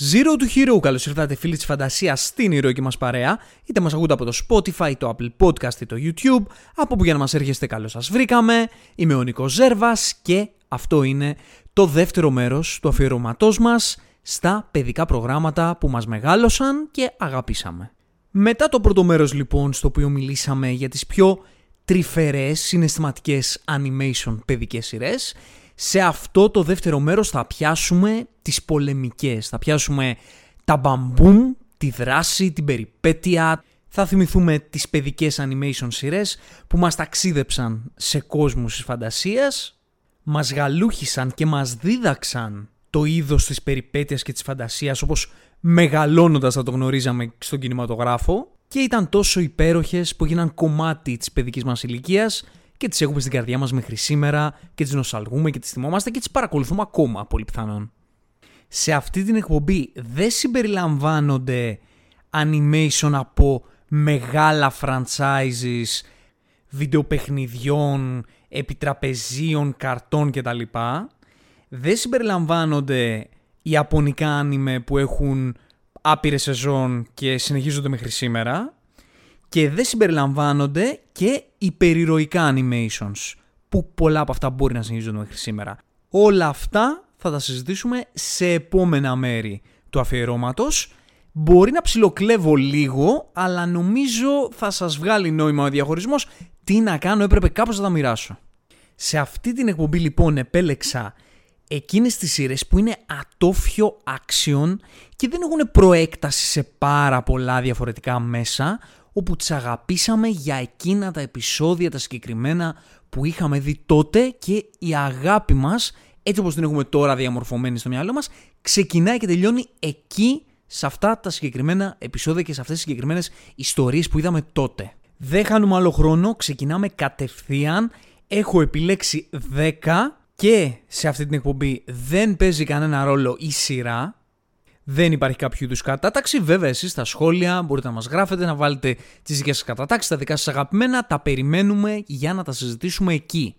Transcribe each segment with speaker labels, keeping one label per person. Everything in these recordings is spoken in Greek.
Speaker 1: Zero to Hero, καλώς ήρθατε φίλοι της φαντασίας στην ηρωική μας παρέα, είτε μας ακούτε από το Spotify, το Apple Podcast ή το YouTube, από που για να μας έρχεστε καλώς σας βρήκαμε, είμαι ο Νικός Ζέρβας και αυτό είναι το δεύτερο μέρος του αφιερωματός μας στα παιδικά προγράμματα που μας μεγάλωσαν και αγαπήσαμε. Μετά το πρώτο μέρος λοιπόν στο οποίο μιλήσαμε για τις πιο τρυφερές συναισθηματικές animation παιδικές σειρές, σε αυτό το δεύτερο μέρος θα πιάσουμε τις πολεμικές, θα πιάσουμε τα μπαμπούμ, τη δράση, την περιπέτεια, θα θυμηθούμε τις παιδικές animation σειρές που μας ταξίδεψαν σε κόσμους της φαντασίας, μας γαλούχησαν και μας δίδαξαν το είδος της περιπέτειας και της φαντασίας όπως μεγαλώνοντας θα το γνωρίζαμε στον κινηματογράφο. Και ήταν τόσο υπέροχες που έγιναν κομμάτι της παιδικής μας ηλικίας και τις έχουμε στην καρδιά μας μέχρι σήμερα και τις νοσαλγούμε και τις θυμόμαστε και τις παρακολουθούμε ακόμα πολύ πιθανόν. Σε αυτή την εκπομπή δεν συμπεριλαμβάνονται animation από μεγάλα franchises, βιντεοπαιχνιδιών, επιτραπεζίων, καρτών κτλ. Δεν συμπεριλαμβάνονται ιαπωνικά άνιμε που έχουν άπειρες σεζόν και συνεχίζονται μέχρι σήμερα και δεν συμπεριλαμβάνονται και υπερηρωικά animations που πολλά από αυτά μπορεί να συνεχίζονται μέχρι σήμερα. Όλα αυτά θα τα συζητήσουμε σε επόμενα μέρη του αφιερώματος. Μπορεί να ψιλοκλέβω λίγο, αλλά νομίζω θα σας βγάλει νόημα ο διαχωρισμός. Τι να κάνω, έπρεπε κάπως να τα μοιράσω. Σε αυτή την εκπομπή λοιπόν επέλεξα εκείνες τις σειρές που είναι ατόφιο action και δεν έχουν προέκταση σε πάρα πολλά διαφορετικά μέσα, όπου τις αγαπήσαμε για εκείνα τα επεισόδια τα συγκεκριμένα που είχαμε δει τότε και η αγάπη μας, έτσι όπως την έχουμε τώρα διαμορφωμένη στο μυαλό μας, ξεκινάει και τελειώνει εκεί σε αυτά τα συγκεκριμένα επεισόδια και σε αυτές τις συγκεκριμένες ιστορίες που είδαμε τότε. Δεν χάνουμε άλλο χρόνο, ξεκινάμε κατευθείαν. Έχω επιλέξει 10 και σε αυτή την εκπομπή δεν παίζει κανένα ρόλο η σειρά, δεν υπάρχει κάποιο είδους κατάταξη. Βέβαια, εσείς στα σχόλια μπορείτε να μας γράφετε, να βάλετε τις δικές σας κατατάξεις, τα δικά σας αγαπημένα. Τα περιμένουμε για να τα συζητήσουμε εκεί.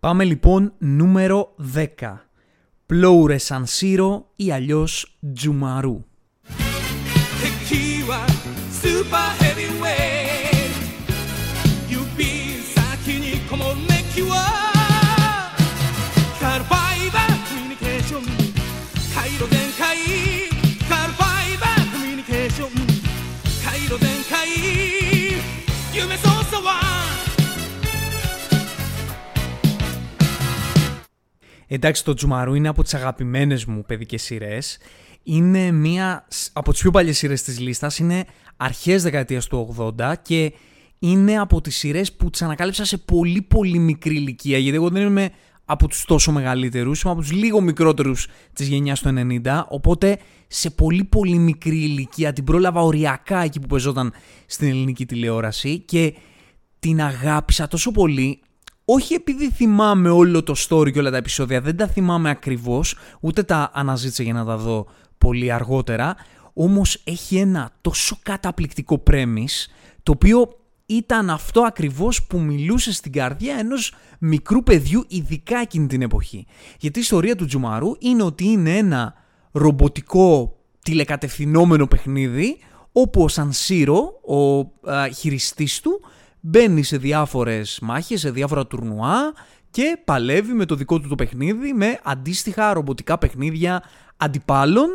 Speaker 1: Πάμε λοιπόν νούμερο 10. Πλόουρε Σανσίρο ή αλλιώς Τζουμαρού. Εντάξει, το Τζουμαρού είναι από τις αγαπημένες μου παιδικές σειρές. Είναι μία από τις πιο παλιές σειρές της λίστας. Είναι αρχές δεκαετίας του 80 και είναι από τις σειρές που τις ανακάλυψα σε πολύ πολύ μικρή ηλικία. Γιατί εγώ δεν είμαι από τους τόσο μεγαλύτερους, είμαι από τους λίγο μικρότερους της γενιάς του 90, οπότε σε πολύ πολύ μικρή ηλικία την πρόλαβα οριακά εκεί που παίζονταν στην ελληνική τηλεόραση και την αγάπησα τόσο πολύ όχι επειδή θυμάμαι όλο το story και όλα τα επεισόδια, δεν τα θυμάμαι ακριβώς, ούτε τα αναζήτησα για να τα δω πολύ αργότερα, όμως έχει ένα τόσο καταπληκτικό πρέμις, το οποίο ήταν αυτό ακριβώς που μιλούσε στην καρδιά ενός μικρού παιδιού, ειδικά εκείνη την εποχή. Γιατί η ιστορία του Τζουμαρού είναι ότι είναι ένα ρομποτικό τηλεκατευθυνόμενο παιχνίδι, όπου ο Σανσίρο, ο α, χειριστής του, μπαίνει σε διάφορες μάχες, σε διάφορα τουρνουά και παλεύει με το δικό του το παιχνίδι με αντίστοιχα ρομποτικά παιχνίδια αντιπάλων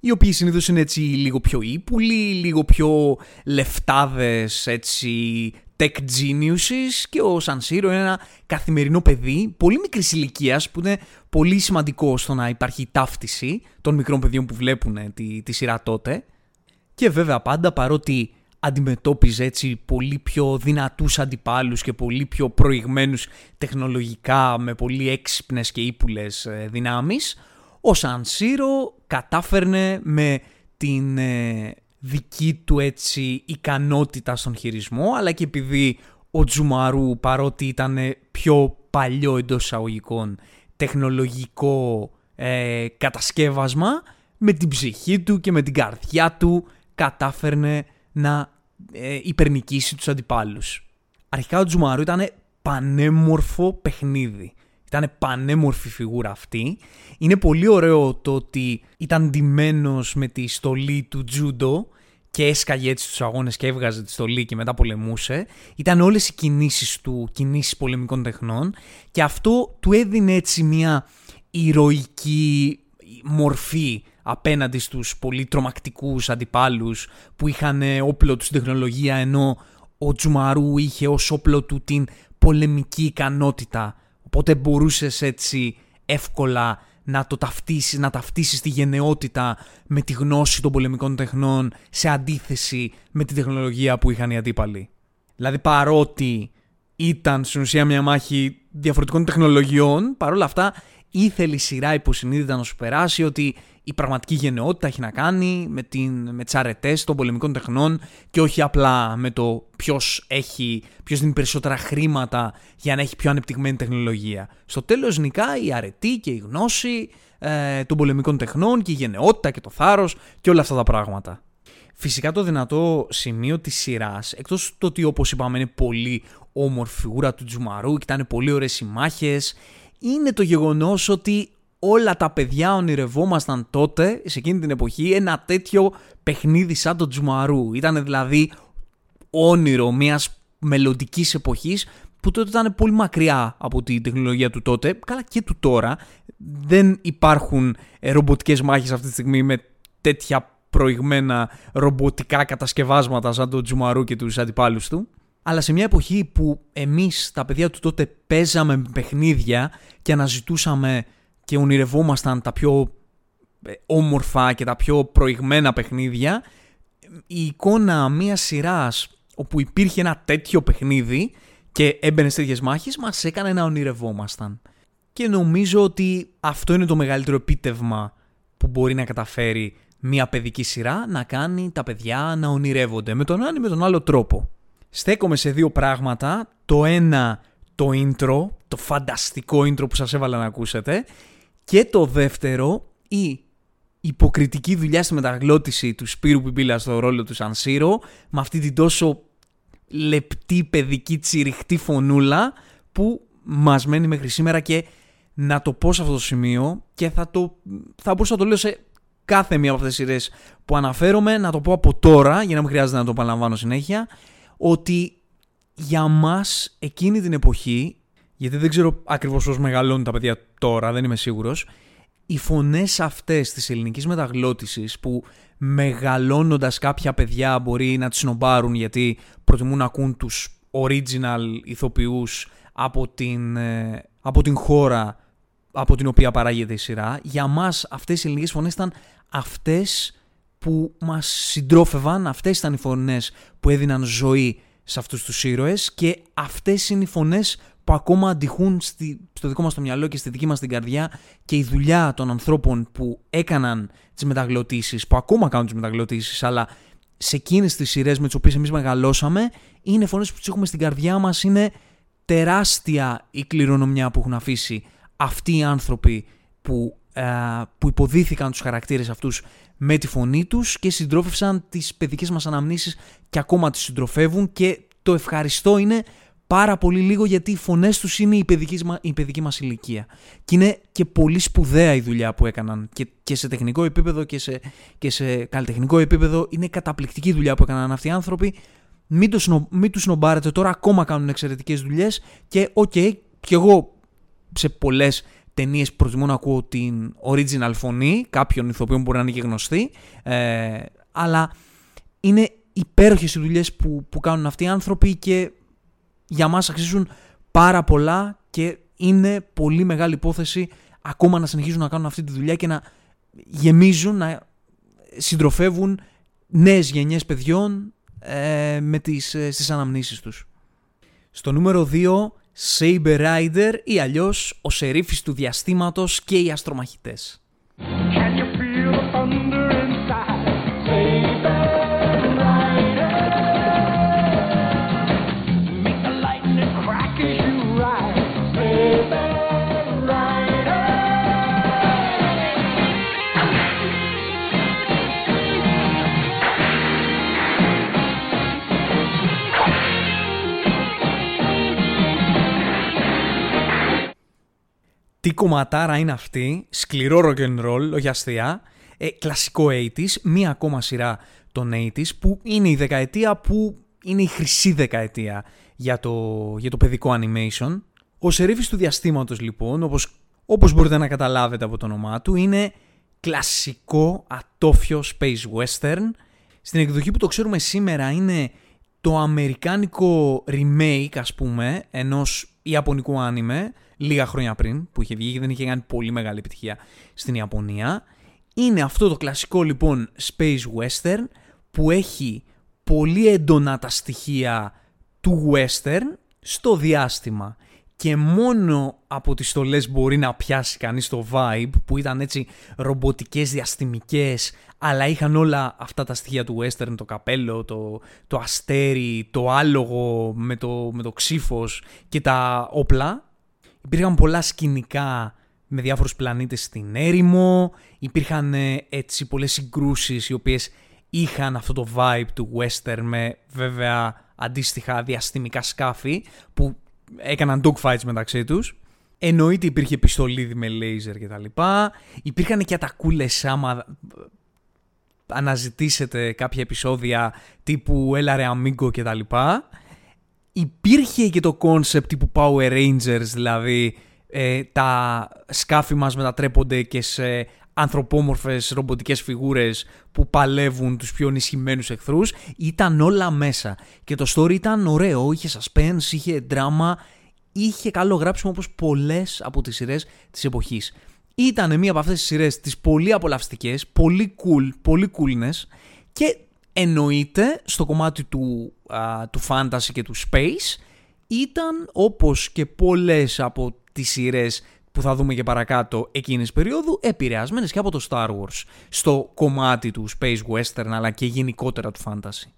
Speaker 1: οι οποίοι συνήθως είναι έτσι λίγο πιο ύπουλοι, λίγο πιο λεφτάδες, έτσι tech geniuses και ο Σανσίρο είναι ένα καθημερινό παιδί πολύ μικρής ηλικίας που είναι πολύ σημαντικό στο να υπάρχει ταύτιση των μικρών παιδιών που βλέπουν τη, τη σειρά τότε. Και βέβαια πάντα παρότι αντιμετώπιζε έτσι πολύ πιο δυνατούς αντιπάλους και πολύ πιο προηγμένους τεχνολογικά με πολύ έξυπνες και ύπουλες ε, δυνάμεις, ο Σανσίρο κατάφερνε με την ε, δική του έτσι ικανότητα στον χειρισμό, αλλά και επειδή ο Τζουμαρού παρότι ήταν πιο παλιό εντός εισαγωγικών τεχνολογικό ε, κατασκεύασμα, με την ψυχή του και με την καρδιά του κατάφερνε να ε, υπερνικήσει τους αντιπάλους. Αρχικά ο Τζουμαρού ήταν πανέμορφο παιχνίδι. Ήταν πανέμορφη φιγούρα αυτή. Είναι πολύ ωραίο το ότι ήταν ντυμένος με τη στολή του τζούντο και έσκαγε έτσι στους αγώνες και έβγαζε τη στολή και μετά πολεμούσε. Ήταν όλες οι κινήσεις του, κινήσεις πολεμικών τεχνών και αυτό του έδινε έτσι μια ηρωική μορφή απέναντι στους πολύ τρομακτικούς αντιπάλους που είχαν όπλο τους στην τεχνολογία ενώ ο Τζουμαρού είχε ως όπλο του την πολεμική ικανότητα. Οπότε μπορούσες έτσι εύκολα να το ταυτίσεις, να ταυτίσεις τη γενναιότητα με τη γνώση των πολεμικών τεχνών σε αντίθεση με τη τεχνολογία που είχαν οι αντίπαλοι. Δηλαδή παρότι ήταν στην ουσία μια μάχη διαφορετικών τεχνολογιών, παρόλα αυτά ήθελε η σειρά υποσυνείδητα να σου περάσει ότι η πραγματική γενναιότητα έχει να κάνει με, την, με τις αρετές των πολεμικών τεχνών και όχι απλά με το ποιος, έχει, ποιος δίνει περισσότερα χρήματα για να έχει πιο ανεπτυγμένη τεχνολογία. Στο τέλος νικά η αρετή και η γνώση ε, των πολεμικών τεχνών και η γενναιότητα και το θάρρος και όλα αυτά τα πράγματα. Φυσικά το δυνατό σημείο της σειράς, εκτός το ότι όπως είπαμε είναι πολύ όμορφη φιγούρα του Τζουμαρού και ήταν πολύ ωραίες οι μάχες, είναι το γεγονός ότι όλα τα παιδιά ονειρευόμασταν τότε, σε εκείνη την εποχή, ένα τέτοιο παιχνίδι σαν το Τζουμαρού. Ήταν δηλαδή όνειρο μιας μελλοντικής εποχής που τότε ήταν πολύ μακριά από την τεχνολογία του τότε, καλά και του τώρα. Δεν υπάρχουν ρομποτικές μάχες αυτή τη στιγμή με τέτοια προηγμένα ρομποτικά κατασκευάσματα σαν το Τζουμαρού και τους αντιπάλους του. Αλλά σε μια εποχή που εμείς τα παιδιά του τότε παίζαμε παιχνίδια και αναζητούσαμε και ονειρευόμασταν τα πιο ε, όμορφα και τα πιο προηγμένα παιχνίδια, η εικόνα μιας σειράς όπου υπήρχε ένα τέτοιο παιχνίδι και έμπαινε σε τέτοιε μάχες, μας έκανε να ονειρευόμασταν. Και νομίζω ότι αυτό είναι το μεγαλύτερο επίτευγμα που μπορεί να καταφέρει μια παιδική σειρά να κάνει τα παιδιά να ονειρεύονται με τον ένα ή με τον άλλο τρόπο. Στέκομαι σε δύο πράγματα. Το ένα το intro, το φανταστικό intro που σας έβαλα να ακούσετε και το δεύτερο, η υποκριτική δουλειά στη μεταγλώτηση του Σπύρου Πιμπίλα στο ρόλο του Σανσίρο, με αυτή την τόσο λεπτή, παιδική, τσιριχτή φωνούλα που μας μένει μέχρι σήμερα και να το πω σε αυτό το σημείο και θα, το, θα μπορούσα να το λέω σε κάθε μία από αυτές τις σειρές που αναφέρομαι, να το πω από τώρα, για να μην χρειάζεται να το επαναλαμβάνω συνέχεια, ότι για μας εκείνη την εποχή γιατί δεν ξέρω ακριβώς πώς μεγαλώνουν τα παιδιά τώρα, δεν είμαι σίγουρος, οι φωνές αυτές της ελληνικής μεταγλώτησης που μεγαλώνοντας κάποια παιδιά μπορεί να τις συνομπάρουν γιατί προτιμούν να ακούν τους original ηθοποιούς από την, ε, από την χώρα από την οποία παράγεται η σειρά. Για μας αυτές οι ελληνικές φωνές ήταν αυτές που μας συντρόφευαν, αυτές ήταν οι φωνές που έδιναν ζωή σε αυτούς τους ήρωες και αυτές είναι οι φωνές που ακόμα αντιχούν στη, στο δικό μας το μυαλό και στη δική μας την καρδιά και η δουλειά των ανθρώπων που έκαναν τις μεταγλωτήσεις, που ακόμα κάνουν τις μεταγλωτήσεις, αλλά σε εκείνες τις σειρές με τις οποίες εμείς μεγαλώσαμε, είναι φωνές που τις έχουμε στην καρδιά μας. Είναι τεράστια η κληρονομιά που έχουν αφήσει αυτοί οι άνθρωποι που, ε, που υποδίθηκαν τους χαρακτήρες αυτούς με τη φωνή τους και συντρόφευσαν τις παιδικές μας αναμνήσεις και ακόμα τις συντροφεύουν και το ευχαριστώ είναι πάρα πολύ λίγο γιατί οι φωνές τους είναι η παιδική, η παιδική μας ηλικία. Και είναι και πολύ σπουδαία η δουλειά που έκαναν και, και σε τεχνικό επίπεδο και σε, και σε καλλιτεχνικό επίπεδο. Είναι καταπληκτική η δουλειά που έκαναν αυτοί οι άνθρωποι. Μην, το, μην τους σνομπάρετε τώρα, ακόμα κάνουν εξαιρετικές δουλειές. Και OK, okay, και εγώ σε πολλές ταινίες προτιμώ να ακούω την original φωνή κάποιων ηθοποιών που μπορεί να είναι και γνωστοί. Ε, αλλά είναι υπέροχες οι δουλειές που, που κάνουν αυτοί οι άνθρωποι και για μας αξίζουν πάρα πολλά και είναι πολύ μεγάλη υπόθεση ακόμα να συνεχίζουν να κάνουν αυτή τη δουλειά και να γεμίζουν, να συντροφεύουν νέες γενιές παιδιών ε, με τις, ε, στις αναμνήσεις τους. Στο νούμερο 2, Saber Rider ή αλλιώς ο σερίφης του διαστήματος και οι αστρομαχητές. Τι κομματάρα είναι αυτή, σκληρό rock and roll, όχι αστεία, ε, κλασικό 80s, μία ακόμα σειρά των 80s που είναι η δεκαετία που είναι η χρυσή δεκαετία για το, για το παιδικό animation. Ο σερίφης του διαστήματος λοιπόν, όπως, όπως μπορείτε να καταλάβετε από το όνομά του, είναι κλασικό ατόφιο space western. Στην εκδοχή που το ξέρουμε σήμερα είναι το αμερικάνικο remake ας πούμε ενός ιαπωνικού άνιμε λίγα χρόνια πριν που είχε βγει και δεν είχε κάνει πολύ μεγάλη επιτυχία στην Ιαπωνία. Είναι αυτό το κλασικό λοιπόν space western που έχει πολύ έντονα τα στοιχεία του western στο διάστημα και μόνο από τις στολές μπορεί να πιάσει κανείς το vibe που ήταν έτσι ρομποτικές διαστημικές αλλά είχαν όλα αυτά τα στοιχεία του western, το καπέλο, το, το αστέρι, το άλογο με το, με το ξύφος και τα όπλα. Υπήρχαν πολλά σκηνικά με διάφορους πλανήτες στην έρημο, υπήρχαν ε, έτσι πολλές συγκρούσεις οι οποίες είχαν αυτό το vibe του western με βέβαια αντίστοιχα διαστημικά σκάφη που έκαναν dogfights μεταξύ τους. Εννοείται υπήρχε πιστολίδι με λέιζερ και τα λοιπά. Υπήρχαν και ατακούλες άμα αναζητήσετε κάποια επεισόδια τύπου Έλα ρε Amigo και τα λοιπά. Υπήρχε και το concept τύπου Power Rangers, δηλαδή ε, τα σκάφη μας μετατρέπονται και σε ανθρωπόμορφες ρομποτικές φιγούρες που παλεύουν τους πιο ενισχυμένους εχθρούς. Ήταν όλα μέσα. Και το story ήταν ωραίο, είχε suspense, είχε drama, είχε καλό γράψιμο όπως πολλές από τις σειρές της εποχής. Ήταν μία από αυτές τις σειρές τις πολύ απολαυστικές, πολύ cool, πολύ coolness και εννοείται στο κομμάτι του, του fantasy και του space ήταν όπως και πολλές από τις σειρές που θα δούμε και παρακάτω εκείνης περίοδου, επηρεασμένες και από το Star Wars, στο κομμάτι του Space Western αλλά και γενικότερα του Fantasy.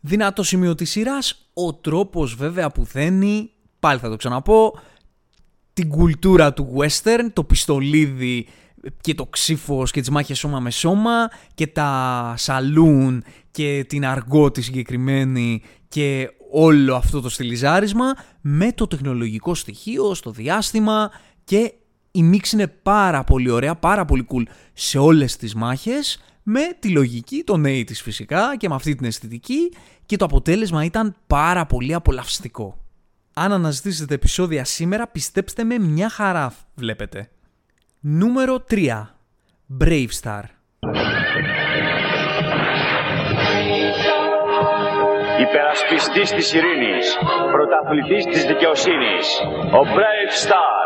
Speaker 1: Δυνατό σημείο της σειράς, ο τρόπος βέβαια που δένει, πάλι θα το ξαναπώ, την κουλτούρα του western, το πιστολίδι και το ξύφος και τις μάχες σώμα με σώμα και τα σαλούν και την αργό τη συγκεκριμένη και όλο αυτό το στυλιζάρισμα με το τεχνολογικό στοιχείο στο διάστημα και η μίξη είναι πάρα πολύ ωραία, πάρα πολύ cool σε όλες τις μάχες με τη λογική των 80's φυσικά και με αυτή την αισθητική και το αποτέλεσμα ήταν πάρα πολύ απολαυστικό. Αν αναζητήσετε επεισόδια σήμερα πιστέψτε με μια χαρά βλέπετε. Νούμερο 3. Brave Star
Speaker 2: Υπερασπιστής της ειρήνης, πρωταθλητής της δικαιοσύνης, ο Brave Star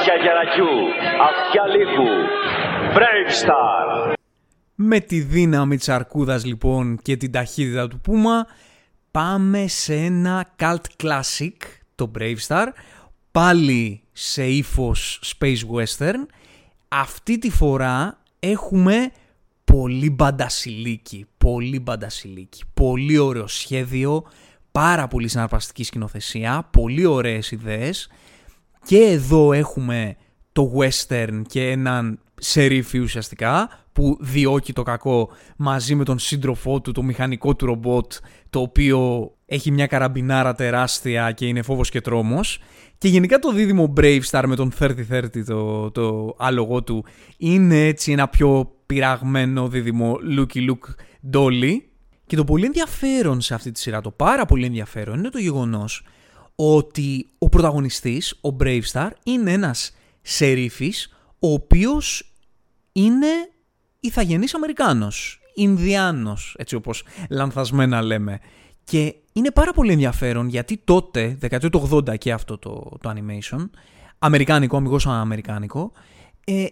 Speaker 2: Μάτια γερακιού, αυτιά λύκου, Brave Star.
Speaker 1: Με τη δύναμη της αρκούδας λοιπόν και την ταχύτητα του Πούμα πάμε σε ένα cult classic, το Brave Star, πάλι σε ύφος Space Western. Αυτή τη φορά έχουμε πολύ μπαντασιλίκι, πολύ μπαντασιλίκι, πολύ ωραίο σχέδιο, πάρα πολύ συναρπαστική σκηνοθεσία, πολύ ωραίες ιδέες και εδώ έχουμε το western και έναν σερίφι ουσιαστικά που διώκει το κακό μαζί με τον σύντροφό του, το μηχανικό του ρομπότ το οποίο έχει μια καραμπινάρα τεράστια και είναι φόβος και τρόμος. Και γενικά το δίδυμο Brave Star με τον 3030 το, το άλογο του είναι έτσι ένα πιο πειραγμένο δίδυμο Looky Look Dolly. Και το πολύ ενδιαφέρον σε αυτή τη σειρά, το πάρα πολύ ενδιαφέρον είναι το γεγονός ότι ο πρωταγωνιστής, ο Brave Star, είναι ένας σερίφης ο οποίος είναι ηθαγενής Αμερικάνος, Ινδιάνος, έτσι όπως λανθασμένα λέμε. Και είναι πάρα πολύ ενδιαφέρον γιατί τότε, δεκαετία του 80 και αυτό το, το animation, αμερικάνικο, αμυγός αμερικάνικο, ε,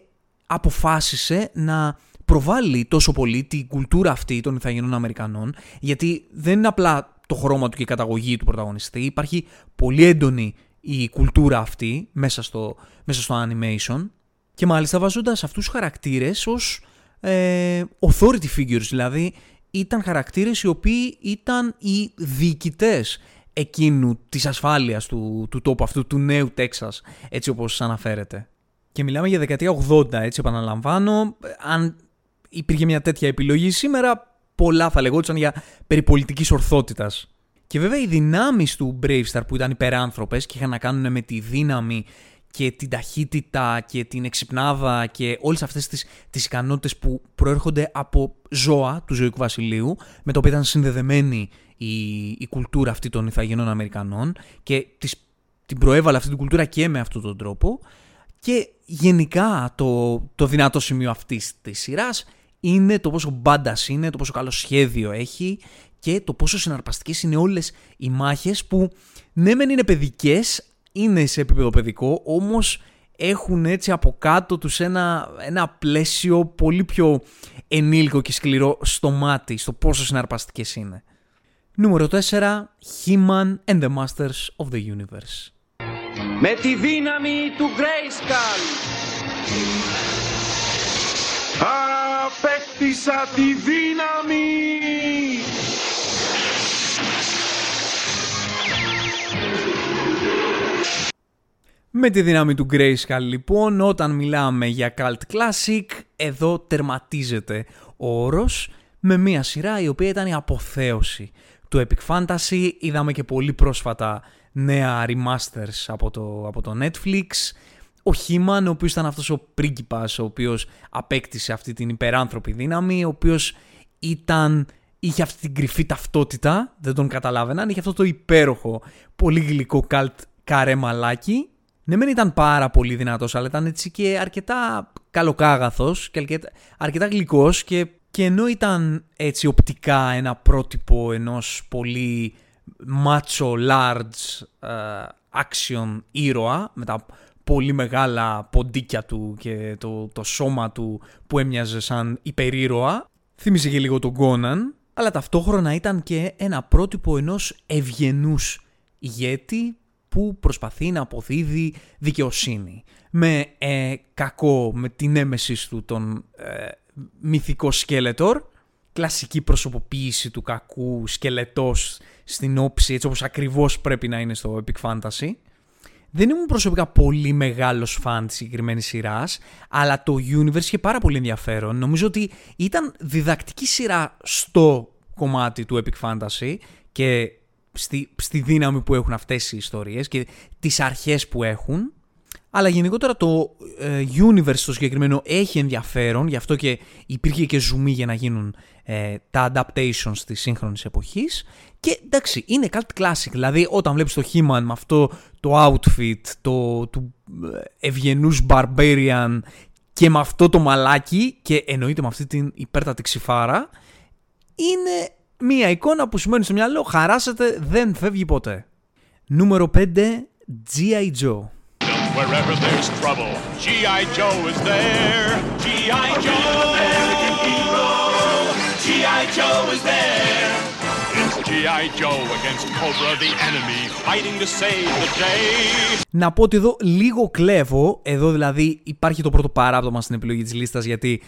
Speaker 1: αποφάσισε να προβάλλει τόσο πολύ την κουλτούρα αυτή των ηθαγενών Αμερικανών, γιατί δεν είναι απλά το χρώμα του και η καταγωγή του πρωταγωνιστή. Υπάρχει πολύ έντονη η κουλτούρα αυτή μέσα στο, μέσα στο animation και μάλιστα βάζοντας αυτούς τους χαρακτήρες ως ε, authority figures, δηλαδή ήταν χαρακτήρες οι οποίοι ήταν οι διοικητές εκείνου της ασφάλειας του, του τόπου αυτού, του νέου Τέξας, έτσι όπως αναφέρεται. Και μιλάμε για δεκαετία 80, έτσι επαναλαμβάνω. Αν υπήρχε μια τέτοια επιλογή σήμερα, πολλά θα λεγόντουσαν για περιπολιτικής ορθότητας. Και βέβαια οι δυνάμεις του Bravestar που ήταν υπεράνθρωπες και είχαν να κάνουν με τη δύναμη και την ταχύτητα και την εξυπνάδα και όλες αυτές τις, τις ικανότητες που προέρχονται από ζώα του ζωικού βασιλείου με το οποίο ήταν συνδεδεμένη η, η κουλτούρα αυτή των Ιθαγενών Αμερικανών και τις, την προέβαλε αυτή την κουλτούρα και με αυτόν τον τρόπο και γενικά το, το δυνατό σημείο αυτής της σειράς είναι το πόσο μπάντας είναι, το πόσο καλό σχέδιο έχει και το πόσο συναρπαστικές είναι όλες οι μάχες που ναι μεν είναι παιδικές είναι σε επίπεδο παιδικό, όμως έχουν έτσι από κάτω τους ένα, ένα πλαίσιο πολύ πιο ενήλικο και σκληρό στο μάτι, στο πόσο συναρπαστικές είναι. Νούμερο 4. He-Man and the Masters of the Universe.
Speaker 3: Με τη δύναμη του Grayskull.
Speaker 4: Απέκτησα τη δύναμη!
Speaker 1: Με τη δύναμη του Grayskull λοιπόν, όταν μιλάμε για Cult Classic, εδώ τερματίζεται ο όρος με μια σειρά η οποία ήταν η αποθέωση του Epic Fantasy. Είδαμε και πολύ πρόσφατα νέα remasters από το, από το Netflix. Ο He-Man, ο οποίος ήταν αυτός ο πρίγκιπας, ο οποίος απέκτησε αυτή την υπεράνθρωπη δύναμη, ο οποίος ήταν, είχε αυτή την κρυφή ταυτότητα, δεν τον καταλάβαιναν, είχε αυτό το υπέροχο, πολύ γλυκό καλτ καρέ μαλάκι. Ναι, μεν ήταν πάρα πολύ δυνατός, αλλά ήταν έτσι και αρκετά καλοκάγαθος και αρκετά, αρκετά γλυκός και, και ενώ ήταν έτσι οπτικά ένα πρότυπο ενός πολύ macho large uh, action ήρωα με τα πολύ μεγάλα ποντίκια του και το, το σώμα του που έμοιαζε σαν υπερήρωα. Θύμισε και λίγο τον Κόναν, αλλά ταυτόχρονα ήταν και ένα πρότυπο ενός ευγενούς ηγέτη που προσπαθεί να αποδίδει δικαιοσύνη. Με ε, κακό, με την έμεσης του τον ε, μυθικό σκέλετορ, κλασική προσωποποίηση του κακού σκελετός στην όψη, έτσι όπως ακριβώς πρέπει να είναι στο Epic Fantasy. Δεν ήμουν προσωπικά πολύ μεγάλος φαν της συγκεκριμένης σειράς, αλλά το Universe είχε πάρα πολύ ενδιαφέρον. Νομίζω ότι ήταν διδακτική σειρά στο κομμάτι του Epic Fantasy και στη, στη δύναμη που έχουν αυτές οι ιστορίες και τις αρχές που έχουν. Αλλά γενικότερα το ε, universe το συγκεκριμένο έχει ενδιαφέρον, γι' αυτό και υπήρχε και ζουμί για να γίνουν ε, τα adaptations της σύγχρονης εποχής. Και εντάξει, είναι cult classic, δηλαδή όταν βλέπεις το he με αυτό το outfit, το, του ε, ευγενούς barbarian και με αυτό το μαλάκι και εννοείται με αυτή την υπέρτατη ξυφάρα, είναι μία εικόνα που σημαίνει στο μυαλό χαράσετε, δεν φεύγει ποτέ. Νούμερο 5. G.I. Joe. Wherever there's trouble, G.I. Joe is there. G.I. Joe, American hero. G.I. Joe is there. It's G.I. Joe against Cobra the enemy, fighting to save the day. Να πω ότι εδώ λίγο κλέβω, εδώ δηλαδή υπάρχει το πρώτο παράπτωμα στην επιλογή της λίστας γιατί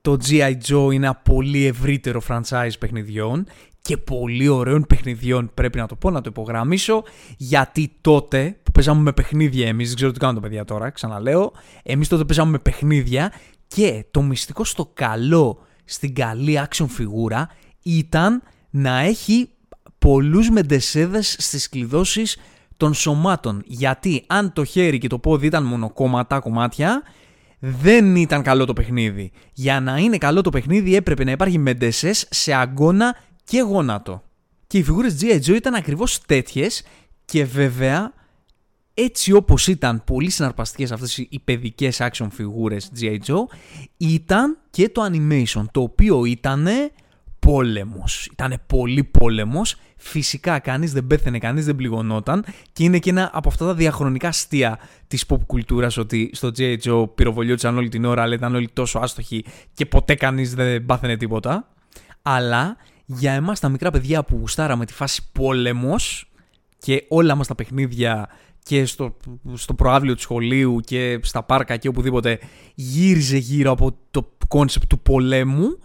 Speaker 1: το G.I. Joe είναι ένα πολύ ευρύτερο franchise παιχνιδιών και πολύ ωραίων παιχνιδιών πρέπει να το πω, να το υπογραμμίσω γιατί τότε που παίζαμε με παιχνίδια εμείς, δεν ξέρω τι κάνουν τα παιδιά τώρα, ξαναλέω, εμείς τότε παίζαμε με παιχνίδια και το μυστικό στο καλό, στην καλή action φιγούρα ήταν να έχει πολλούς μεντεσέδες στις κλειδώσεις των σωμάτων. Γιατί αν το χέρι και το πόδι ήταν μονοκόμματα κομμάτια, δεν ήταν καλό το παιχνίδι. Για να είναι καλό το παιχνίδι έπρεπε να υπάρχει μεντεσές σε αγκώνα και γόνατο. Και οι φιγούρες G.I. Joe ήταν ακριβώς τέτοιες και βέβαια έτσι όπως ήταν πολύ συναρπαστικές αυτές οι παιδικές action φιγούρες G.I. Joe ήταν και το animation το οποίο ήταν πόλεμος. Ήταν πολύ πόλεμος. Φυσικά κανείς δεν πέθαινε, κανείς δεν πληγωνόταν και είναι και ένα από αυτά τα διαχρονικά αστεία της pop κουλτούρας ότι στο G.I. Joe πυροβολιόντουσαν όλη την ώρα αλλά ήταν όλοι τόσο άστοχοι και ποτέ κανείς δεν πάθαινε τίποτα. Αλλά για εμάς τα μικρά παιδιά που γουστάραμε τη φάση πόλεμος και όλα μας τα παιχνίδια και στο, στο προάβλιο του σχολείου και στα πάρκα και οπουδήποτε γύριζε γύρω από το κόνσεπτ του πολέμου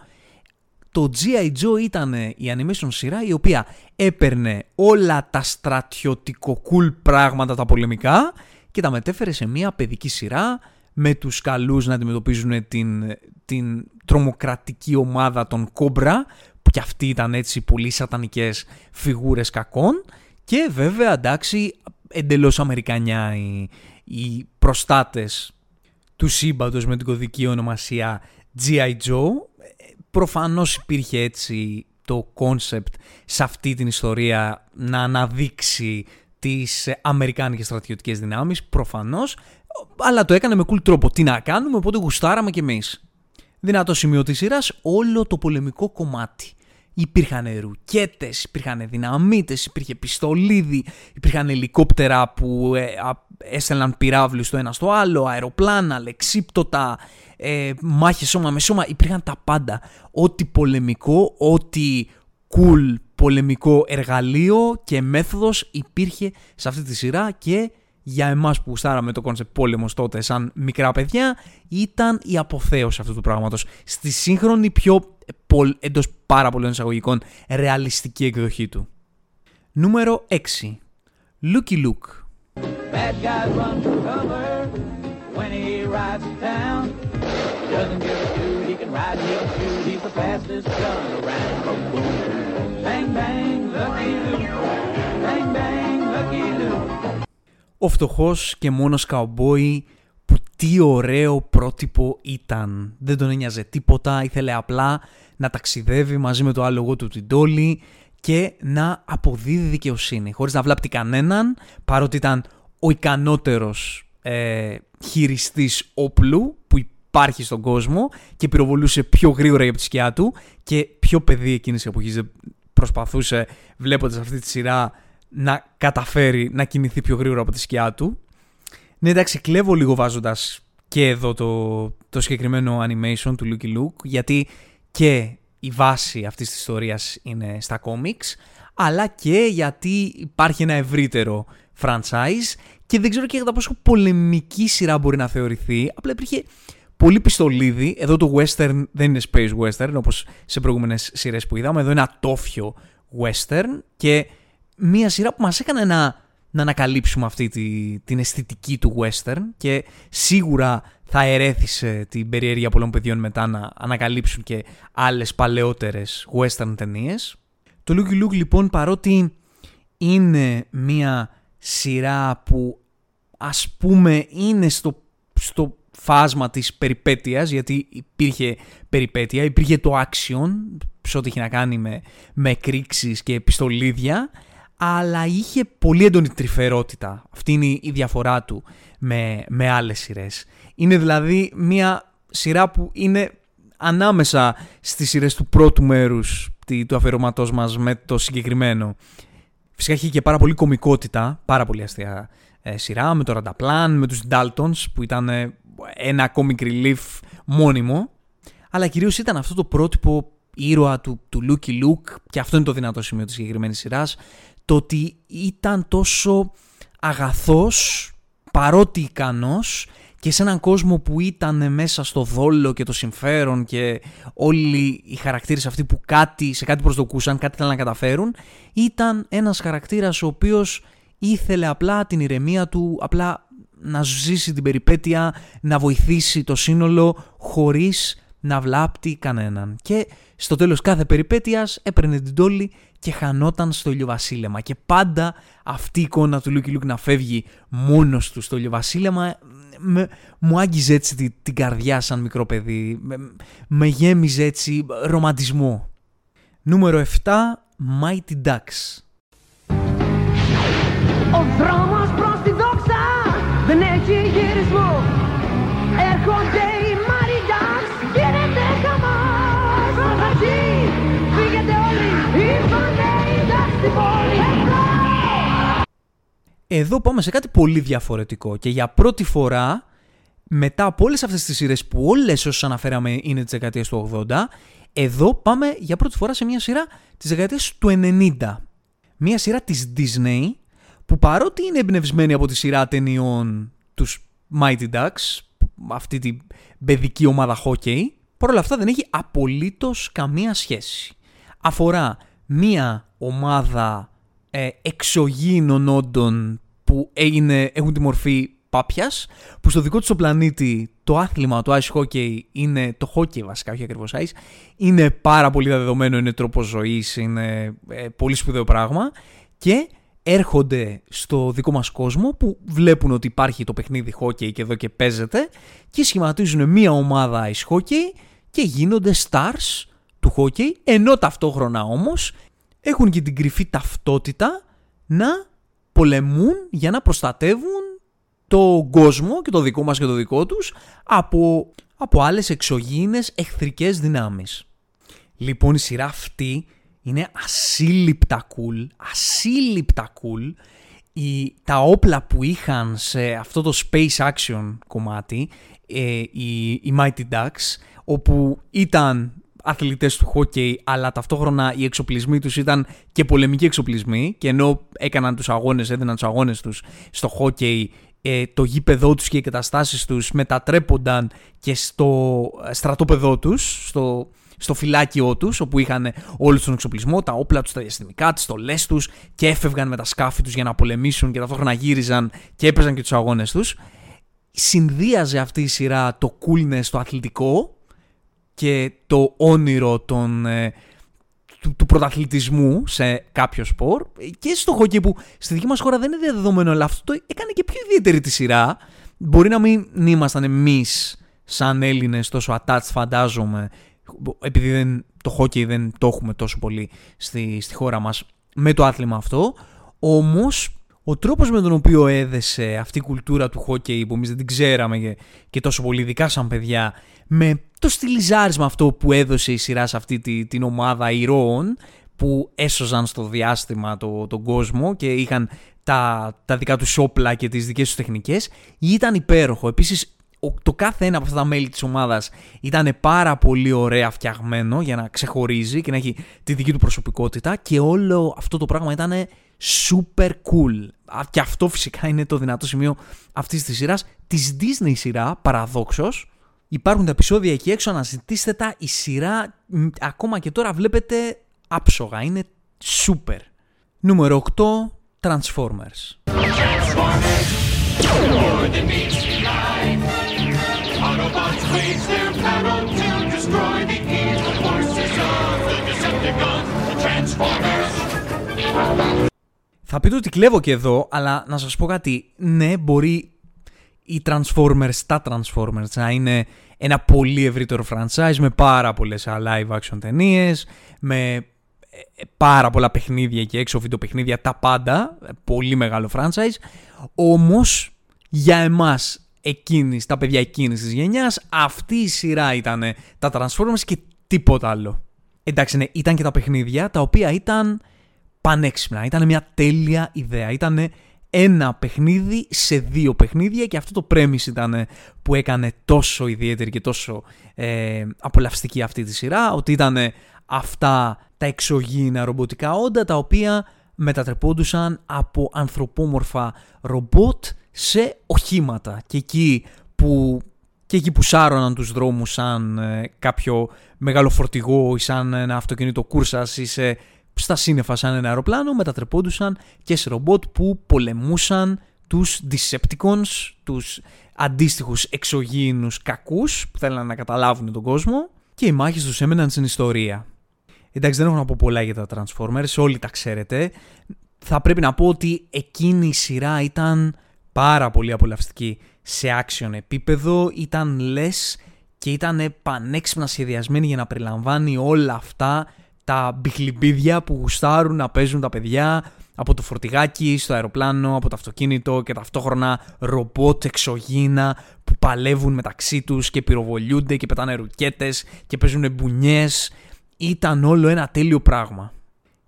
Speaker 1: το G.I. Joe ήταν η animation σειρά η οποία έπαιρνε όλα τα στρατιωτικό cool πράγματα τα πολεμικά και τα μετέφερε σε μια παιδική σειρά με τους καλούς να αντιμετωπίζουν την, την τρομοκρατική ομάδα των Κόμπρα που κι αυτοί ήταν έτσι πολύ σατανικές φιγούρες κακών και βέβαια εντάξει εντελώς αμερικανιά οι, οι προστάτες του σύμπαντος με την κωδική ονομασία G.I. Joe. Προφανώς υπήρχε έτσι το κόνσεπτ σε αυτή την ιστορία να αναδείξει τις αμερικάνικες στρατιωτικές δυνάμεις, προφανώς, αλλά το έκανε με cool τρόπο. Τι να κάνουμε, οπότε γουστάραμε κι εμείς. Δυνατό σημείο της σειράς, όλο το πολεμικό κομμάτι. Υπήρχαν ρουκέτες, υπήρχαν δυναμίτες, υπήρχε πιστολίδι, υπήρχαν ελικόπτερα που ε, έστελναν πυραύλους το ένα στο άλλο, αεροπλάνα, αλεξίπτωτα, ε, μάχες σώμα με σώμα, υπήρχαν τα πάντα. Ό,τι πολεμικό, ό,τι cool πολεμικό εργαλείο και μέθοδος υπήρχε σε αυτή τη σειρά και για εμάς που γουστάραμε το κόνσεπτ πόλεμος τότε σαν μικρά παιδιά ήταν η αποθέωση αυτού του πράγματος. Στη σύγχρονη πιο εντός πάρα πολλών εισαγωγικών ρεαλιστική εκδοχή του. Νούμερο 6. Lucky Luke. Bad guy run for cover when he rides town. Doesn't give a shoot, he can ride, he'll shoot, he's the fastest gun around. Boom, boom. Bang, bang, Ο φτωχός και μόνος καουμπόι που τι ωραίο πρότυπο ήταν. Δεν τον ένοιαζε τίποτα, ήθελε απλά να ταξιδεύει μαζί με το άλογο του την Τόλη και να αποδίδει δικαιοσύνη, χωρίς να βλάπτει κανέναν, παρότι ήταν ο ικανότερος ε, χειριστής όπλου που υπάρχει στον κόσμο και πυροβολούσε πιο γρήγορα από τη σκιά του και πιο παιδί εκείνης εποχής προσπαθούσε βλέποντας αυτή τη σειρά να καταφέρει να κινηθεί πιο γρήγορα από τη σκιά του. Ναι εντάξει κλέβω λίγο βάζοντας και εδώ το, το συγκεκριμένο animation του Lucky Luke γιατί και η βάση αυτής της ιστορίας είναι στα κόμιξ αλλά και γιατί υπάρχει ένα ευρύτερο franchise και δεν ξέρω και κατά πόσο πολεμική σειρά μπορεί να θεωρηθεί. Απλά υπήρχε πολύ πιστολίδι. Εδώ το western δεν είναι space western όπως σε προηγούμενες σειρές που είδαμε. Εδώ είναι ατόφιο western και μία σειρά που μας έκανε να, να ανακαλύψουμε αυτή τη, την αισθητική του western και σίγουρα θα ερέθησε την περιέργεια πολλών παιδιών μετά να ανακαλύψουν και άλλες παλαιότερες western ταινίες. Το Lucky Luke λοιπόν παρότι είναι μία σειρά που ας πούμε είναι στο, στο φάσμα της περιπέτειας γιατί υπήρχε περιπέτεια, υπήρχε το action σε ό,τι έχει να κάνει με, με κρίξεις και πιστολίδια αλλά είχε πολύ έντονη τρυφερότητα. Αυτή είναι η διαφορά του με, με άλλες σειρές. Είναι δηλαδή μια σειρά που είναι ανάμεσα στις σειρές του πρώτου μέρους του αφιερωματός μας με το συγκεκριμένο. Φυσικά έχει και πάρα πολύ κομικότητα, πάρα πολύ αστεία ε, σειρά, με το Ρανταπλάν, με τους Daltons που ήταν ε, ένα comic relief μόνιμο, αλλά κυρίως ήταν αυτό το πρότυπο ήρωα του, του Lucky Luke και αυτό είναι το δυνατό σημείο της συγκεκριμένης σειράς, το ότι ήταν τόσο αγαθός παρότι ικανός και σε έναν κόσμο που ήταν μέσα στο δόλο και το συμφέρον και όλοι οι χαρακτήρες αυτοί που κάτι, σε κάτι προσδοκούσαν, κάτι ήθελαν να καταφέρουν, ήταν ένας χαρακτήρας ο οποίος ήθελε απλά την ηρεμία του, απλά να ζήσει την περιπέτεια, να βοηθήσει το σύνολο χωρίς να βλάπτει κανέναν. Και στο τέλος κάθε περιπέτειας έπαιρνε την τόλη και χανόταν στο ηλιοβασίλεμα. Και πάντα αυτή η εικόνα του Lucky Luke να φεύγει μόνος του στο ηλιοβασίλεμα με, μου άγγιζε έτσι την, καρδιά σαν μικρό παιδί. Με, με γέμιζε έτσι ρομαντισμό. Νούμερο 7. Mighty Ducks. Ο δρόμος προς τη δόξα δεν έχει γυρισμό Έρχονται εδώ πάμε σε κάτι πολύ διαφορετικό και για πρώτη φορά μετά από όλες αυτές τις σειρές που όλες όσες αναφέραμε είναι της δεκαετίας του 80 εδώ πάμε για πρώτη φορά σε μια σειρά της δεκαετίας του 90 μια σειρά της Disney που παρότι είναι εμπνευσμένη από τη σειρά ταινιών τους Mighty Ducks αυτή την παιδική ομάδα hockey παρόλα αυτά δεν έχει απολύτως καμία σχέση. Αφορά μια ομάδα ε, εξωγήινων όντων που έγινε, έχουν τη μορφή πάπιας, που στο δικό τους το πλανήτη το άθλημα, το ice hockey είναι, το hockey βασικά, όχι ακριβώς ice, είναι πάρα πολύ δεδομένο, είναι τρόπος ζωής, είναι ε, πολύ σπουδαίο πράγμα και έρχονται στο δικό μας κόσμο που βλέπουν ότι υπάρχει το παιχνίδι hockey και εδώ και παίζεται και σχηματίζουν μία ομάδα ice hockey και γίνονται stars του hockey ενώ ταυτόχρονα όμως έχουν και την κρυφή ταυτότητα να πολεμούν για να προστατεύουν το κόσμο και το δικό μας και το δικό τους από, από άλλες εξωγήινες εχθρικές δυνάμεις. Λοιπόν η σειρά αυτή είναι ασύλληπτα cool, ασύλληπτα cool. Η, τα όπλα που είχαν σε αυτό το space action κομμάτι, ε, οι, οι Mighty Ducks, όπου ήταν αθλητές του hockey, αλλά ταυτόχρονα οι εξοπλισμοί τους ήταν και πολεμικοί εξοπλισμοί και ενώ έκαναν τους αγώνες, έδιναν τους αγώνες τους στο hockey, ε, το γήπεδό τους και οι καταστάσεις τους μετατρέπονταν και στο στρατόπεδό τους, στο, στο φυλάκιό τους, όπου είχαν όλο τον εξοπλισμό, τα όπλα τους, τα διαστημικά, τις στολές τους και έφευγαν με τα σκάφη τους για να πολεμήσουν και ταυτόχρονα γύριζαν και έπαιζαν και τους αγώνες τους. Συνδύαζε αυτή η σειρά το coolness, το αθλητικό και το όνειρο των, ε, του, του πρωταθλητισμού σε κάποιο σπορ και στο χόκκι που στη δική μας χώρα δεν είναι δεδομένο αλλά αυτό το έκανε και πιο ιδιαίτερη τη σειρά. Μπορεί να μην ήμασταν εμείς σαν Έλληνες τόσο attached φαντάζομαι επειδή δεν, το χόκκι δεν το έχουμε τόσο πολύ στη, στη χώρα μας με το άθλημα αυτό όμως ο τρόπος με τον οποίο έδεσε αυτή η κουλτούρα του χόκκι που εμείς δεν την ξέραμε και, και τόσο πολύ ειδικά σαν παιδιά με το στυλιζάρισμα αυτό που έδωσε η σειρά σε αυτή τη, την ομάδα ηρώων που έσωζαν στο διάστημα το, τον κόσμο και είχαν τα, τα δικά τους όπλα και τις δικές τους τεχνικές ήταν υπέροχο. Επίσης το κάθε ένα από αυτά τα μέλη της ομάδας ήταν πάρα πολύ ωραία φτιαγμένο για να ξεχωρίζει και να έχει τη δική του προσωπικότητα και όλο αυτό το πράγμα ήταν super cool. Και αυτό φυσικά είναι το δυνατό σημείο αυτής της σειράς, της Disney σειρά, παραδόξως, Υπάρχουν τα επεισόδια εκεί έξω, αναζητήστε τα. Η σειρά ακόμα και τώρα βλέπετε άψογα. Είναι super. Νούμερο 8. Transformers. Θα πείτε ότι κλέβω και εδώ, αλλά να σας πω κάτι. Ναι, μπορεί οι Transformers, τα Transformers να είναι ένα πολύ ευρύτερο franchise με πάρα πολλές live action ταινίες, με ε, πάρα πολλά παιχνίδια και έξω βιντεοπαιχνίδια, τα πάντα, πολύ μεγάλο franchise, όμως για εμάς εκείνης, τα παιδιά εκείνης της γενιάς, αυτή η σειρά ήταν τα Transformers και τίποτα άλλο. Εντάξει, ναι, ήταν και τα παιχνίδια τα οποία ήταν πανέξυπνα, ήταν μια τέλεια ιδέα, ήταν ένα παιχνίδι σε δύο παιχνίδια και αυτό το premise ήταν που έκανε τόσο ιδιαίτερη και τόσο ε, απολαυστική αυτή τη σειρά ότι ήταν αυτά τα εξωγήινα ρομποτικά όντα τα οποία μετατρεπόντουσαν από ανθρωπόμορφα ρομπότ σε οχήματα. Και εκεί που, και εκεί που σάρωναν τους δρόμους σαν ε, κάποιο μεγάλο φορτηγό ή σαν ένα αυτοκίνητο κούρσας ή σε στα σύννεφα σαν ένα αεροπλάνο μετατρεπόντουσαν και σε ρομπότ που πολεμούσαν τους Decepticons, τους αντίστοιχους εξωγήινους κακούς που θέλουν να καταλάβουν τον κόσμο και οι μάχες τους έμεναν στην ιστορία. Εντάξει δεν έχω να πω πολλά για τα Transformers, όλοι τα ξέρετε. Θα πρέπει να πω ότι εκείνη η σειρά ήταν πάρα πολύ απολαυστική σε action επίπεδο, ήταν λες και ήταν πανέξυπνα σχεδιασμένη για να περιλαμβάνει όλα αυτά τα μπιχλιμπίδια που γουστάρουν να παίζουν τα παιδιά από το φορτηγάκι στο αεροπλάνο, από το αυτοκίνητο και ταυτόχρονα ρομπότ εξωγήνα που παλεύουν μεταξύ τους και πυροβολιούνται και πετάνε ρουκέτες και παίζουν μπουνιές. Ήταν όλο ένα τέλειο πράγμα.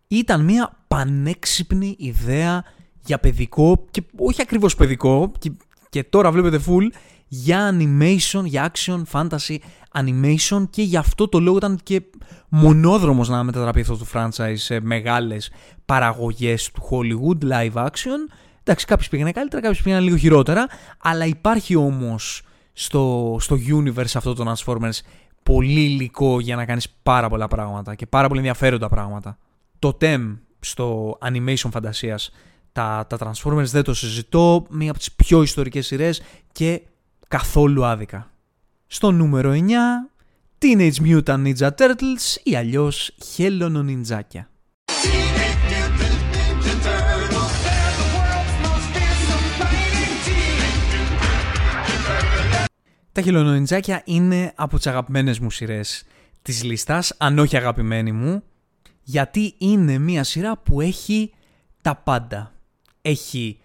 Speaker 1: Ήταν μια πανέξυπνη ιδέα για παιδικό και όχι ακριβώς παιδικό και, και τώρα βλέπετε full για animation, για action, fantasy animation και γι' αυτό το λόγο ήταν και μονόδρομος να μετατραπεί αυτό το franchise σε μεγάλες παραγωγές του Hollywood live action. Εντάξει, κάποιες πήγαινε καλύτερα, κάποιες πήγαιναν λίγο χειρότερα, αλλά υπάρχει όμως στο, στο universe αυτό το Transformers πολύ υλικό για να κάνεις πάρα πολλά πράγματα και πάρα πολύ ενδιαφέροντα πράγματα. Το TEM στο animation φαντασίας Τα, τα Transformers δεν το συζητώ, μία από τις πιο ιστορικές σειρές και καθόλου άδικα. Στο νούμερο 9, Teenage Mutant Ninja Turtles ή αλλιώς Χέλωνο-Νιντζάκια. Τα χελονονιτζάκια είναι από τις αγαπημένες μου σειρές της λίστας, αν όχι αγαπημένη μου, γιατί είναι μια σειρά που έχει τα πάντα. Έχει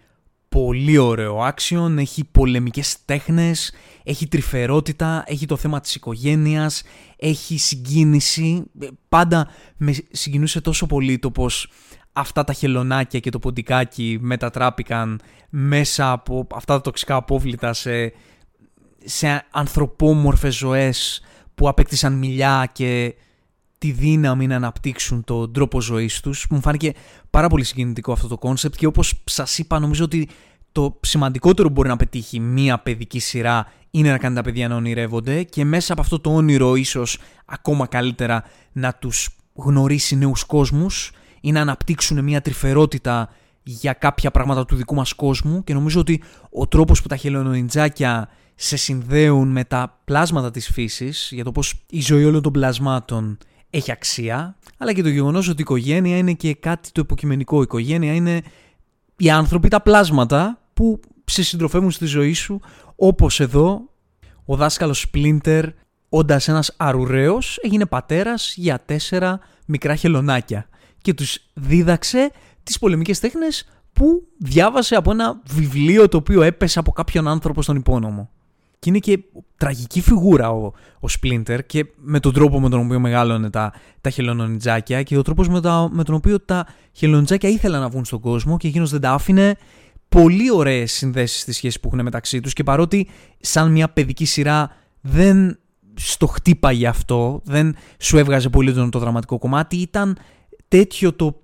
Speaker 1: πολύ ωραίο action, έχει πολεμικές τέχνες, έχει τρυφερότητα, έχει το θέμα της οικογένειας, έχει συγκίνηση. Πάντα με συγκινούσε τόσο πολύ το πως αυτά τα χελωνάκια και το ποντικάκι μετατράπηκαν μέσα από αυτά τα τοξικά απόβλητα σε, σε ανθρωπόμορφες ζωές που απέκτησαν μιλιά και τη δύναμη να αναπτύξουν τον τρόπο ζωής τους. Μου φάνηκε πάρα πολύ συγκινητικό αυτό το κόνσεπτ και όπως σας είπα νομίζω ότι το σημαντικότερο που μπορεί να πετύχει μία παιδική σειρά είναι να κάνει τα παιδιά να ονειρεύονται και μέσα από αυτό το όνειρο ίσως ακόμα καλύτερα να τους γνωρίσει νέους κόσμους ή να αναπτύξουν μια τρυφερότητα για κάποια πράγματα του δικού μας κόσμου και νομίζω ότι ο τρόπος που τα χελονοιντζάκια σε συνδέουν με τα πλάσματα της φύσης για το πως η ζωή όλων των πλασμάτων έχει αξία αλλά και το γεγονός ότι η οικογένεια είναι και κάτι το υποκειμενικό. Η οικογένεια είναι οι άνθρωποι, τα πλάσματα που σε συντροφεύουν στη ζωή σου όπως εδώ ο δάσκαλος Σπλίντερ όντας ένας αρουραίος έγινε πατέρας για τέσσερα μικρά χελονάκια και τους δίδαξε τις πολεμικές τέχνες που διάβασε από ένα βιβλίο το οποίο έπεσε από κάποιον άνθρωπο στον υπόνομο. Και είναι και τραγική φιγούρα ο, ο Splinter και με τον τρόπο με τον οποίο μεγάλωνε τα, τα χελονιτζάκια και ο τρόπος με, με τον οποίο τα χελονιτζάκια ήθελαν να βγουν στον κόσμο και εκείνος δεν τα άφηνε. Πολύ ωραίες συνδέσεις στη σχέση που έχουν μεταξύ τους και παρότι σαν μια παιδική σειρά δεν στο χτύπαγε αυτό, δεν σου έβγαζε πολύ το, το δραματικό κομμάτι, ήταν τέτοιο το,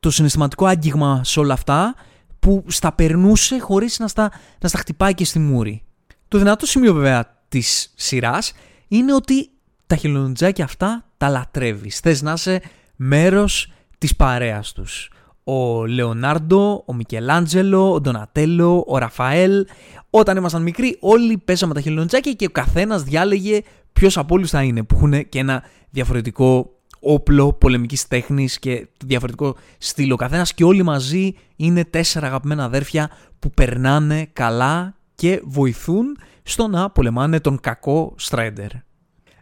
Speaker 1: το συναισθηματικό άγγιγμα σε όλα αυτά που στα περνούσε χωρίς να στα, να στα χτυπάει και στη μούρη. Το δυνατό σημείο βέβαια της σειράς είναι ότι τα χελονιτζάκια αυτά τα λατρεύεις. Θες να είσαι μέρος της παρέας τους. Ο Λεωνάρντο, ο Μικελάντζελο, ο Ντονατέλο, ο Ραφαέλ. Όταν ήμασταν μικροί όλοι πέσαμε τα χελονιτζάκια και ο καθένας διάλεγε ποιος από όλους θα είναι που έχουν και ένα διαφορετικό όπλο πολεμικής τέχνης και διαφορετικό στυλ ο καθένας και όλοι μαζί είναι τέσσερα αγαπημένα αδέρφια που περνάνε καλά και βοηθούν στο να πολεμάνε τον κακό Στρέντερ.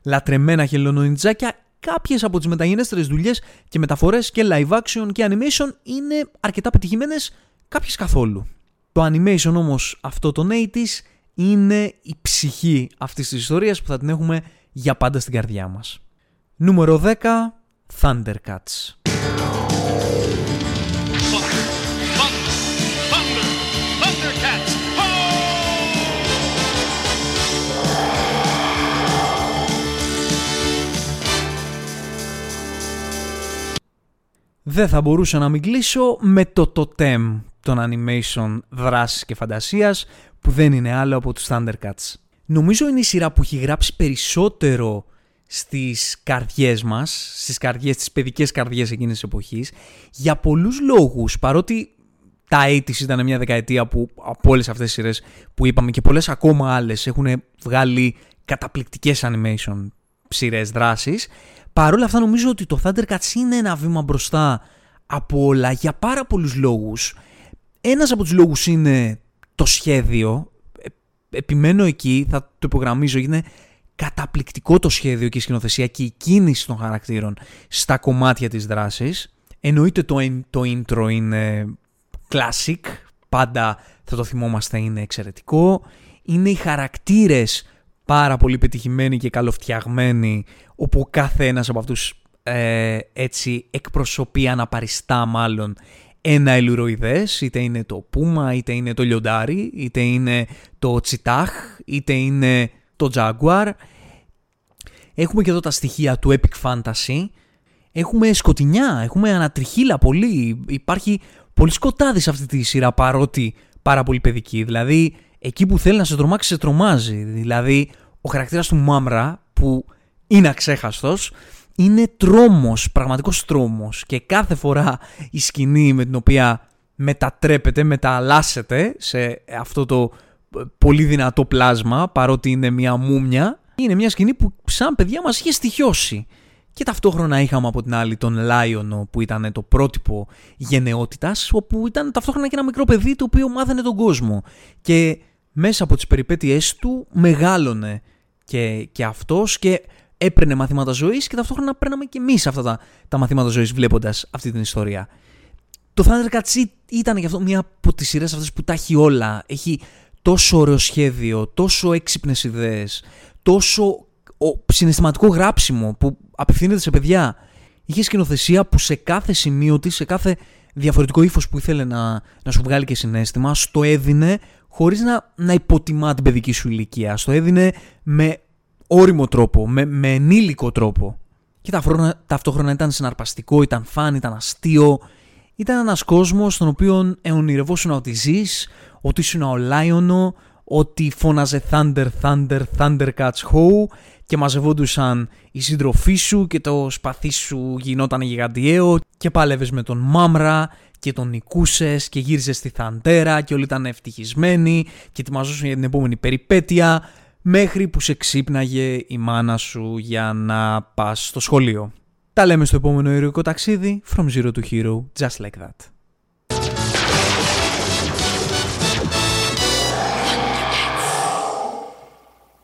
Speaker 1: Λατρεμένα χελονονιτζάκια, κάποιες από τις μεταγενέστερες δουλειές και μεταφορές και live action και animation είναι αρκετά πετυχημένες, κάποιες καθόλου. Το animation όμως αυτό το 80's είναι η ψυχή αυτής της ιστορίας που θα την έχουμε για πάντα στην καρδιά μας. Νούμερο 10. Thundercats. Δεν θα μπορούσα να μην κλείσω με το totem των animation δράσης και φαντασίας που δεν είναι άλλο από τους Thundercats. Νομίζω είναι η σειρά που έχει γράψει περισσότερο στις καρδιές μας, στις καρδιές, στις παιδικές καρδιές εκείνης της εποχής, για πολλούς λόγους, παρότι τα 80's ήταν μια δεκαετία που από όλες αυτές τις σειρές που είπαμε και πολλές ακόμα άλλες έχουν βγάλει καταπληκτικές animation σειρές δράσεις, παρόλα αυτά νομίζω ότι το Thundercats είναι ένα βήμα μπροστά από όλα για πάρα πολλούς λόγους. Ένας από τους λόγους είναι το σχέδιο, ε, επιμένω εκεί, θα το υπογραμμίζω, είναι καταπληκτικό το σχέδιο και η σκηνοθεσία και η κίνηση των χαρακτήρων στα κομμάτια της δράσης. Εννοείται το, το intro είναι classic, πάντα θα το θυμόμαστε είναι εξαιρετικό. Είναι οι χαρακτήρες πάρα πολύ πετυχημένοι και καλοφτιαγμένοι, όπου κάθε ένας από αυτούς ε, έτσι εκπροσωπεί αναπαριστά μάλλον ένα ελουροειδές, είτε είναι το πούμα, είτε είναι το λιοντάρι, είτε είναι το τσιτάχ, είτε είναι το Jaguar. Έχουμε και εδώ τα στοιχεία του Epic Fantasy. Έχουμε σκοτεινιά, έχουμε ανατριχίλα πολύ. Υπάρχει πολύ σκοτάδι σε αυτή τη σειρά παρότι πάρα πολύ παιδική. Δηλαδή, εκεί που θέλει να σε τρομάξει, σε τρομάζει. Δηλαδή, ο χαρακτήρας του Μάμρα που είναι αξέχαστος, είναι τρόμος, πραγματικός τρόμος και κάθε φορά η σκηνή με την οποία μετατρέπεται, μεταλλάσσεται σε αυτό το πολύ δυνατό πλάσμα παρότι είναι μια μούμια. Είναι μια σκηνή που σαν παιδιά μας είχε στοιχειώσει. Και ταυτόχρονα είχαμε από την άλλη τον Λάιονο που ήταν το πρότυπο γενναιότητας όπου ήταν ταυτόχρονα και ένα μικρό παιδί το οποίο μάθαινε τον κόσμο. Και μέσα από τις περιπέτειές του μεγάλωνε και, και αυτός και έπαιρνε μαθήματα ζωής και ταυτόχρονα παίρναμε και εμείς αυτά τα, τα μαθήματα ζωής βλέποντας αυτή την ιστορία. Το Thundercats ήταν γι' αυτό μια από τις σειρές αυτές που τα έχει όλα. Έχει τόσο ωραίο σχέδιο, τόσο έξυπνες ιδέες, τόσο συναισθηματικό γράψιμο που απευθύνεται σε παιδιά. Είχε σκηνοθεσία που σε κάθε σημείο της, σε κάθε διαφορετικό ύφος που ήθελε να, να σου βγάλει και συνέστημα, στο έδινε χωρίς να, να υποτιμά την παιδική σου ηλικία. Στο έδινε με όριμο τρόπο, με, με ενήλικο τρόπο. Και ταυτόχρονα, ταυτόχρονα ήταν συναρπαστικό, ήταν φαν, ήταν αστείο. Ήταν ένας κόσμος στον οποίο αιωνιρευόσουν ότι ζεις, ότι ήσουν ο Λάιονο, ότι φώναζε Thunder, Thunder, Thundercats Ho και μαζευόντουσαν οι σύντροφοί σου και το σπαθί σου γινόταν γιγαντιαίο και πάλευες με τον Μάμρα και τον νικούσες και γύριζες στη Θαντέρα και όλοι ήταν ευτυχισμένοι και ετοιμαζόσουν για την επόμενη περιπέτεια μέχρι που σε ξύπναγε η μάνα σου για να πας στο σχολείο. Τα λέμε στο επόμενο ηρωικό ταξίδι From Zero to Hero, just like that.